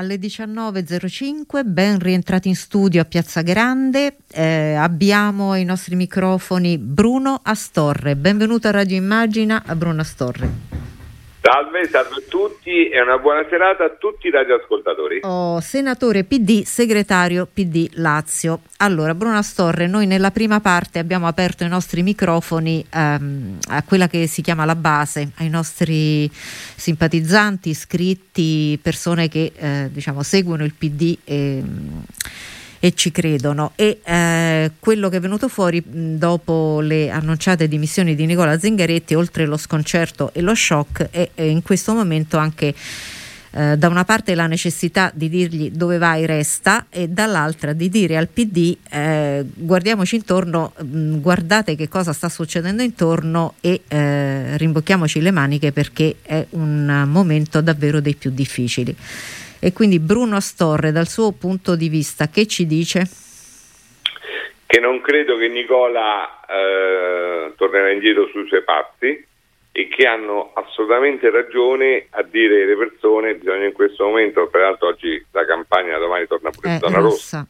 alle 19.05, ben rientrati in studio a Piazza Grande. Eh, abbiamo ai nostri microfoni Bruno Astorre. Benvenuto a Radio Immagina Bruno Astorre. Salve, salve a tutti e una buona serata a tutti i radioascoltatori. Oh, senatore PD, segretario PD Lazio. Allora, Bruno Astorre, noi nella prima parte abbiamo aperto i nostri microfoni ehm, a quella che si chiama la base, ai nostri simpatizzanti, iscritti, persone che eh, diciamo, seguono il PD e e ci credono e eh, quello che è venuto fuori dopo le annunciate dimissioni di Nicola Zingaretti oltre lo sconcerto e lo shock è, è in questo momento anche eh, da una parte la necessità di dirgli dove vai resta e dall'altra di dire al PD eh, guardiamoci intorno, mh, guardate che cosa sta succedendo intorno e eh, rimbocchiamoci le maniche perché è un momento davvero dei più difficili. E quindi Bruno Astorre, dal suo punto di vista, che ci dice? Che non credo che Nicola eh, tornerà indietro sui suoi passi e che hanno assolutamente ragione a dire le persone bisogna in questo momento, peraltro oggi la campagna domani torna pure in zona rossa. rossa.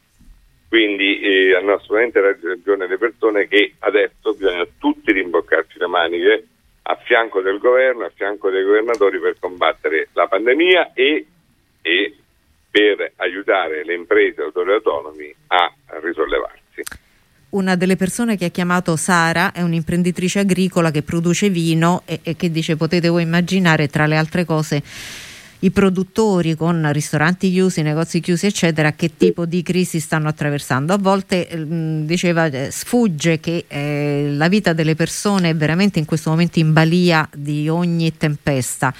Quindi eh, hanno assolutamente ragione le persone che adesso bisogna tutti rimboccarci le maniche a fianco del governo, a fianco dei governatori per combattere la pandemia e e per aiutare le imprese e autonomi a risollevarsi. Una delle persone che ha chiamato Sara è un'imprenditrice agricola che produce vino e, e che dice potete voi immaginare tra le altre cose i produttori con ristoranti chiusi, negozi chiusi, eccetera, che tipo di crisi stanno attraversando. A volte mh, mm, diceva eh, sfugge che eh, la vita delle persone è veramente in questo momento in balia di ogni tempesta.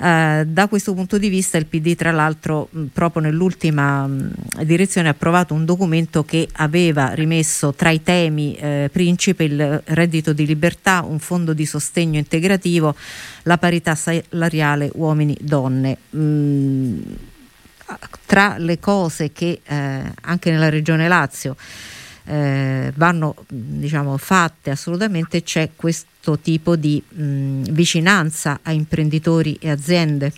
Eh, da questo punto di vista il PD tra l'altro mh, proprio nell'ultima mh, direzione ha approvato un documento che aveva rimesso tra i temi eh, principe il reddito di libertà, un fondo di sostegno integrativo, la parità salariale uomini-donne. tra le cose che eh, anche nella regione Lazio eh, vanno diciamo, fatte assolutamente c'è questo tipo di mh, vicinanza a imprenditori e aziende?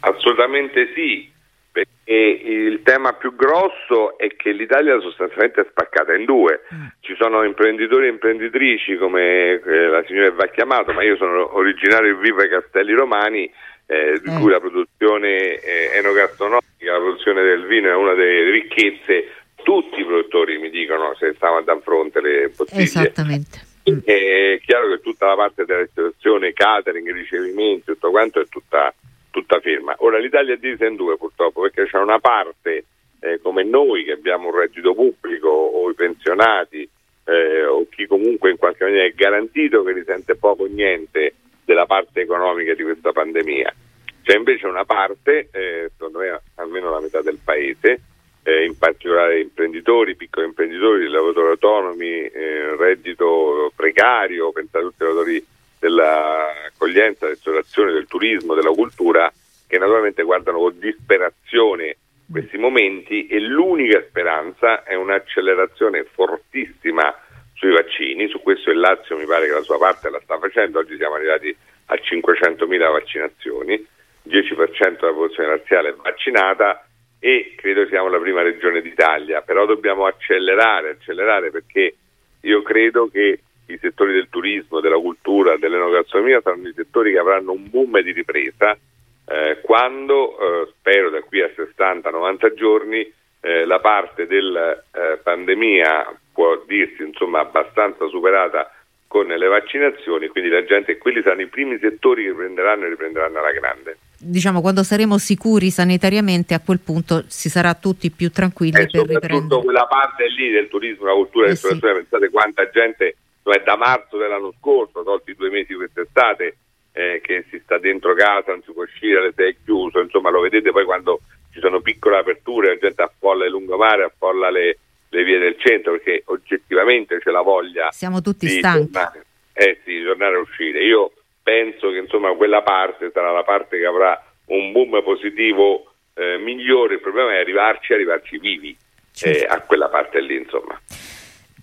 Assolutamente sì, perché il tema più grosso è che l'Italia sostanzialmente è spaccata in due. Mm. Ci sono imprenditori e imprenditrici come eh, la signora va chiamato, ma io sono originario di Viva Castelli Romani, eh, di eh. cui la produzione eh, enogastronomica, la produzione del vino è una delle ricchezze tutti i produttori mi dicono se stavano a fronte le bottiglie. Esattamente. È chiaro che tutta la parte della ristorazione, catering, ricevimenti, tutto quanto è tutta, tutta ferma. Ora l'Italia è divisa in due purtroppo perché c'è una parte eh, come noi che abbiamo un reddito pubblico o i pensionati eh, o chi comunque in qualche maniera è garantito che risente poco o niente della parte economica di questa pandemia. C'è invece una parte, eh, secondo me almeno la metà del paese, eh, in particolare imprenditori, piccoli imprenditori, lavoratori autonomi, eh, reddito precario, pensate a tutti i lavoratori dell'accoglienza, ristorazione, del turismo, della cultura, che naturalmente guardano con disperazione questi momenti e l'unica speranza è un'accelerazione fortissima sui vaccini, su questo il Lazio mi pare che la sua parte la sta facendo, oggi siamo arrivati a 500.000 vaccinazioni, 10% della popolazione razziale è vaccinata, e credo siamo la prima regione d'Italia, però dobbiamo accelerare, accelerare perché io credo che i settori del turismo, della cultura, dell'enogastronomia saranno i settori che avranno un boom di ripresa eh, quando, eh, spero da qui a 60-90 giorni, eh, la parte della eh, pandemia può dirsi insomma abbastanza superata con le vaccinazioni, quindi la gente, quelli saranno i primi settori che prenderanno e riprenderanno alla grande diciamo, quando saremo sicuri sanitariamente, a quel punto si sarà tutti più tranquilli eh, per riprendere. quella parte lì del turismo, la cultura, eh, sì. pensate quanta gente cioè da marzo dell'anno scorso, tolti due mesi quest'estate, eh, che si sta dentro casa, non si può uscire, le sei chiuso, insomma lo vedete poi quando ci sono piccole aperture, la gente affolla il lungomare, affolla le, le vie del centro, perché oggettivamente c'è la voglia Siamo tutti di stanchi. Tornare, eh di tornare a uscire. Io penso che insomma quella parte sarà la parte che avrà un boom positivo eh, migliore, il problema è arrivarci, arrivarci vivi certo. eh, a quella parte lì insomma.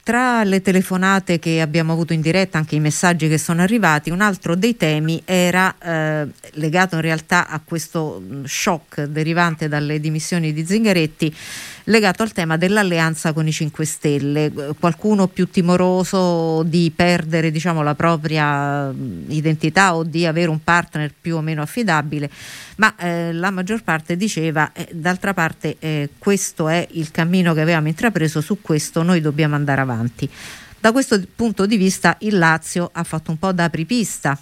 tra le telefonate che abbiamo avuto in diretta, anche i messaggi che sono arrivati, un altro dei temi era eh, legato in realtà a questo mm, shock derivante dalle dimissioni di Zingaretti legato al tema dell'alleanza con i 5 Stelle. Qualcuno più timoroso di perdere diciamo, la propria identità o di avere un partner più o meno affidabile, ma eh, la maggior parte diceva eh, d'altra parte eh, questo è il cammino che avevamo intrapreso, su questo noi dobbiamo andare avanti. Da questo punto di vista il Lazio ha fatto un po' da apripista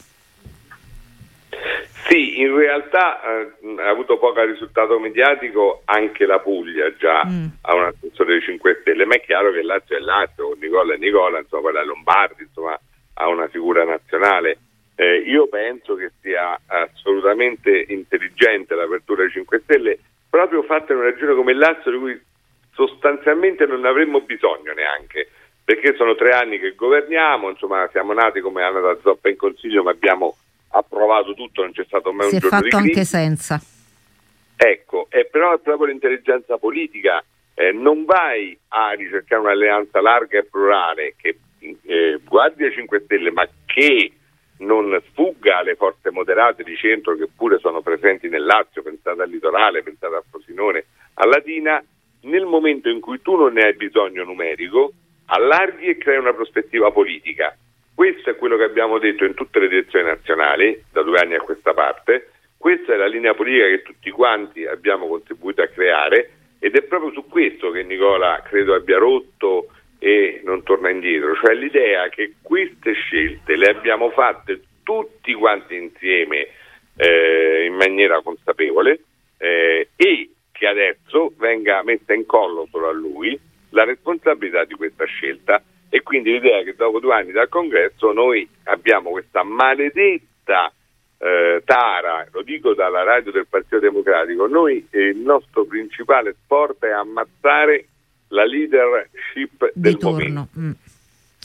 sì, in realtà eh, ha avuto poco risultato mediatico anche la Puglia già mm. ha un assessore dei 5 Stelle, ma è chiaro che Lazio è Lazio, Nicola e Nicola, insomma poi la Lombardi, insomma ha una figura nazionale. Eh, io penso che sia assolutamente intelligente l'apertura dei 5 Stelle, proprio fatta in una regione come Lazio di cui sostanzialmente non avremmo bisogno neanche, perché sono tre anni che governiamo, insomma siamo nati come Anna da Zoppa in Consiglio, ma abbiamo approvato tutto, non c'è stato mai si un giorno di crisi. Si è fatto anche senza. Ecco, è però è proprio l'intelligenza politica. Eh, non vai a ricercare un'alleanza larga e plurale che eh, guardi ai 5 Stelle, ma che non sfugga alle forze moderate di centro che pure sono presenti nel Lazio, pensate al litorale, pensate a Frosinone, a Latina, nel momento in cui tu non ne hai bisogno numerico, allarghi e crei una prospettiva politica. Questo è quello che abbiamo detto in tutte le direzioni nazionali, da due anni a questa parte, questa è la linea politica che tutti quanti abbiamo contribuito a creare ed è proprio su questo che Nicola credo abbia rotto e non torna indietro, cioè l'idea che queste scelte le abbiamo fatte tutti quanti insieme eh, in maniera consapevole eh, e che adesso venga messa in collo solo a lui la responsabilità di questa scelta e quindi l'idea è che dopo due anni dal congresso noi abbiamo questa maledetta eh, tara, lo dico dalla radio del Partito Democratico, noi eh, il nostro principale sport è ammazzare la leadership Di del momento. Mm.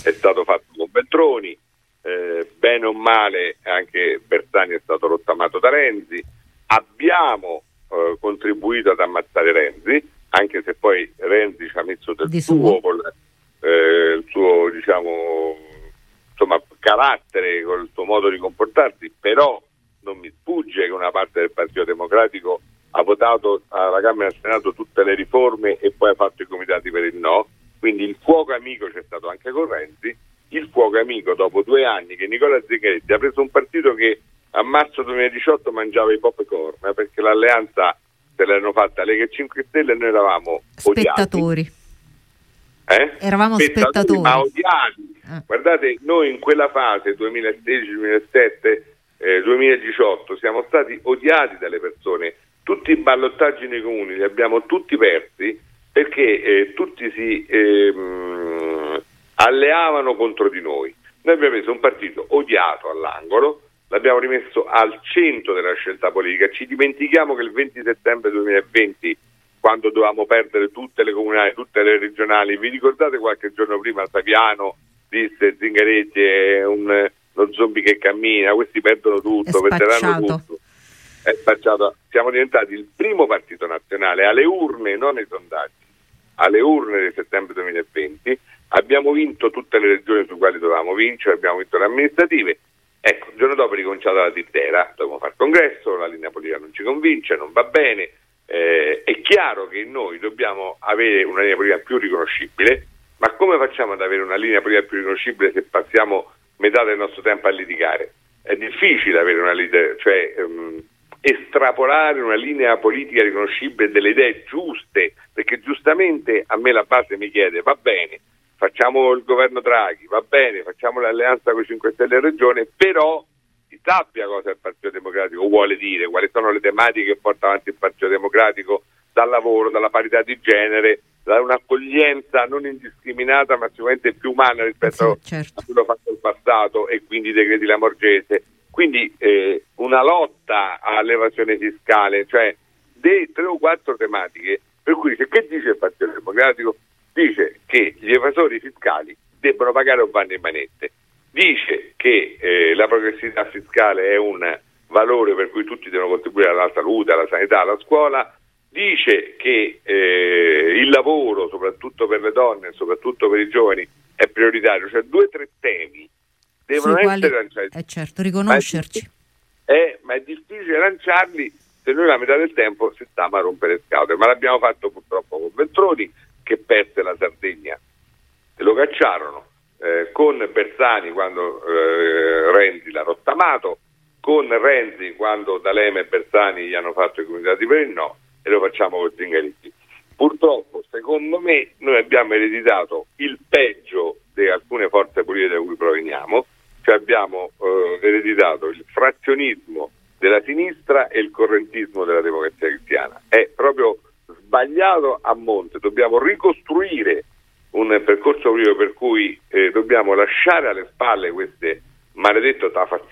È stato fatto con Beltroni, eh, bene o male anche Bersani è stato rottamato da Renzi, abbiamo eh, contribuito ad ammazzare Renzi, anche se poi Renzi ci ha messo del Di suo suo. con eh, il suo diciamo, insomma, carattere, il suo modo di comportarsi, però non mi sfugge che una parte del Partito Democratico ha votato alla Camera e al Senato tutte le riforme e poi ha fatto i comitati per il no, quindi il fuoco amico c'è stato anche con Renzi, il fuoco amico dopo due anni che Nicola Zingaretti ha preso un partito che a marzo 2018 mangiava i popcorn perché l'alleanza se l'hanno fatta Lega e 5 Stelle e noi eravamo odiati. Eh? Eravamo spettatori. Ma odiati. Eh. Guardate, noi in quella fase 2016-2017, eh, 2018 siamo stati odiati dalle persone. Tutti i ballottaggi nei comuni li abbiamo tutti persi perché eh, tutti si ehm, alleavano contro di noi. Noi abbiamo messo un partito odiato all'angolo, l'abbiamo rimesso al centro della scelta politica. Ci dimentichiamo che il 20 settembre 2020 quando dovevamo perdere tutte le comunali, tutte le regionali. Vi ricordate qualche giorno prima Saviano disse Zingaretti è un, uno zombie che cammina, questi perdono tutto, perderanno tutto. È spacciato. Siamo diventati il primo partito nazionale alle urne, non ai sondaggi, alle urne del settembre 2020. Abbiamo vinto tutte le regioni su quali dovevamo vincere, abbiamo vinto le amministrative. Ecco, il giorno dopo è ricominciata la tittera, dobbiamo fare il congresso, la linea politica non ci convince, non va bene, chiaro che noi dobbiamo avere una linea politica più riconoscibile, ma come facciamo ad avere una linea politica più riconoscibile se passiamo metà del nostro tempo a litigare? È difficile avere una linea, cioè ehm, estrapolare una linea politica riconoscibile delle idee giuste, perché giustamente a me la base mi chiede, va bene, facciamo il governo Draghi, va bene, facciamo l'alleanza con i 5 Stelle in regione, però si sappia cosa il Partito Democratico vuole dire, quali sono le tematiche che porta avanti il Partito Democratico dal lavoro, dalla parità di genere, da un'accoglienza non indiscriminata ma sicuramente più umana rispetto Sì, certo. a quello fatto in passato e quindi i decreti Lamorgese. Quindi eh, una lotta all'evasione fiscale, cioè dei tre o quattro tematiche per cui dice, che dice il Partito Democratico? Dice che gli evasori fiscali debbono pagare un vanno in manette dice che eh, la progressività fiscale è un valore per cui tutti devono contribuire alla salute, alla sanità, alla scuola, dice che eh, il lavoro, soprattutto per le donne e soprattutto per i giovani, è è prioritario, cioè due o tre temi devono essere quali... lanciati. Eh certo, riconoscerci. Ma è, ma è difficile lanciarli se noi la metà del tempo si stiamo a rompere le scatole, ma l'abbiamo fatto purtroppo con Veltroni che perse la Sardegna e lo cacciarono, eh, con Bersani quando eh, Renzi l'ha rottamato, con Renzi quando D'Alema e Bersani gli hanno fatto i comitati per il no e lo facciamo con Zingaretti. Purtroppo, secondo me, noi abbiamo ereditato il peggio di alcune forze politiche da cui proveniamo, cioè abbiamo eh, ereditato il frazionismo della sinistra e il correntismo della democrazia cristiana. È proprio sbagliato a monte, dobbiamo ricostruire un percorso politico per cui eh, dobbiamo lasciare alle spalle questo maledetto tafazzismo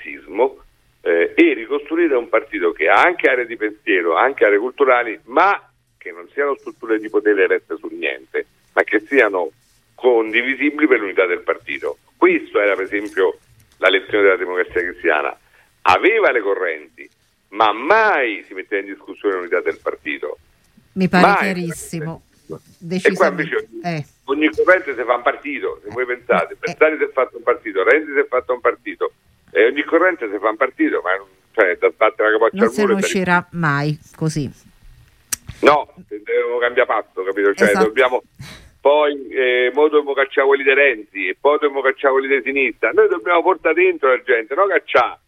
eh, e ricostruire un partito che ha anche aree di pensiero, anche aree culturali, ma che non siano strutture di potere elette su niente, ma che siano condivisibili per l'unità del partito. Questo era per esempio la lezione della democrazia cristiana aveva le correnti, ma mai si metteva in discussione l'unità del partito. Mi pare mai chiarissimo. E qua invece eh. ogni corrente si fa un partito, se voi pensate, Bersani eh. si è fatto un partito, Renzi si è fatto un partito, e ogni corrente si fa un partito, ma cioè, da sbattere la capoccia non al muro. Non si riuscirà mai così. No, dobbiamo cambiare patto, capito? Cioè, esatto. dobbiamo poi eh, mo dobbiamo cacciare quelli di Renzi e poi dobbiamo cacciare quelli di sinistra. Noi dobbiamo portare dentro la gente, no cacciare.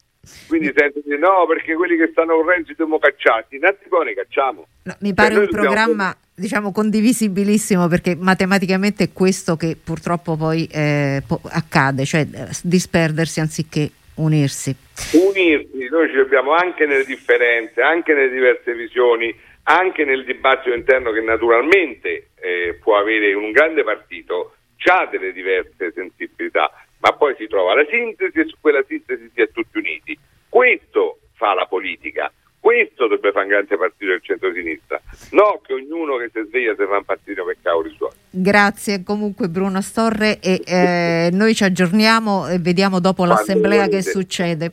Quindi sento dire no, perché quelli che stanno con Renzi dobbiamo cacciarti, innanzi poi ne cacciamo. No, mi pare cioè, un programma dobbiamo... diciamo condivisibilissimo perché matematicamente è questo che purtroppo poi eh, accade, cioè eh, disperdersi anziché unirsi. Unirsi, noi ci dobbiamo anche nelle differenze, anche nelle diverse visioni, anche nel dibattito interno che naturalmente eh, può avere un grande partito, ha delle diverse sensibilità ma poi si trova la sintesi e su quella sintesi si è tutti uniti. Questo fa la politica. Questo dovrebbe fare un grande partito del centro-sinistra, no che ognuno che si sveglia si fa un partito per cavoli suoi. Grazie comunque Bruno Storre e eh, noi ci aggiorniamo e vediamo dopo quando l'assemblea volete. che succede.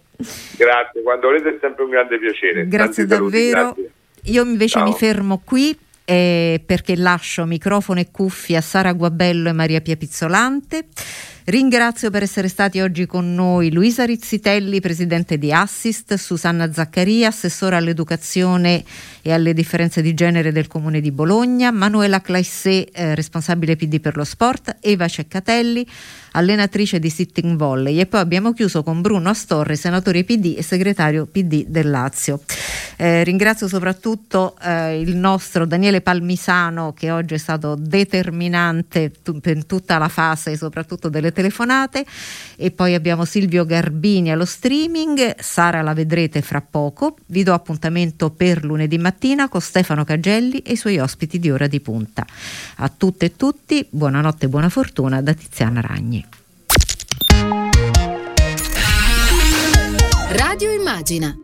Grazie, quando volete è sempre un grande piacere. Grazie Tanti davvero. Saluti, grazie. Io invece Ciao. mi fermo qui eh, perché lascio microfono e cuffie a Sara Guabello e Maria Pia Pizzolante. Ringrazio per essere stati oggi con noi Luisa Rizzitelli, presidente di Assist, Susanna Zaccaria, assessore all'educazione e alle differenze di genere del Comune di Bologna, Manuela Claissé, eh, responsabile PD per lo sport, Eva Ceccatelli, allenatrice di sitting volley e poi abbiamo chiuso con Bruno Astorre, senatore PD e segretario PD del Lazio. Eh, ringrazio soprattutto eh, il nostro Daniele Palmisano che oggi è stato determinante t- per tutta la fase soprattutto delle telefonate e poi abbiamo Silvio Garbini allo streaming, Sara la vedrete fra poco, vi do appuntamento per lunedì mattina con Stefano Cagelli e i suoi ospiti di ora di punta. A tutte e tutti buonanotte e buona fortuna da Tiziana Ragni. Radio Immagina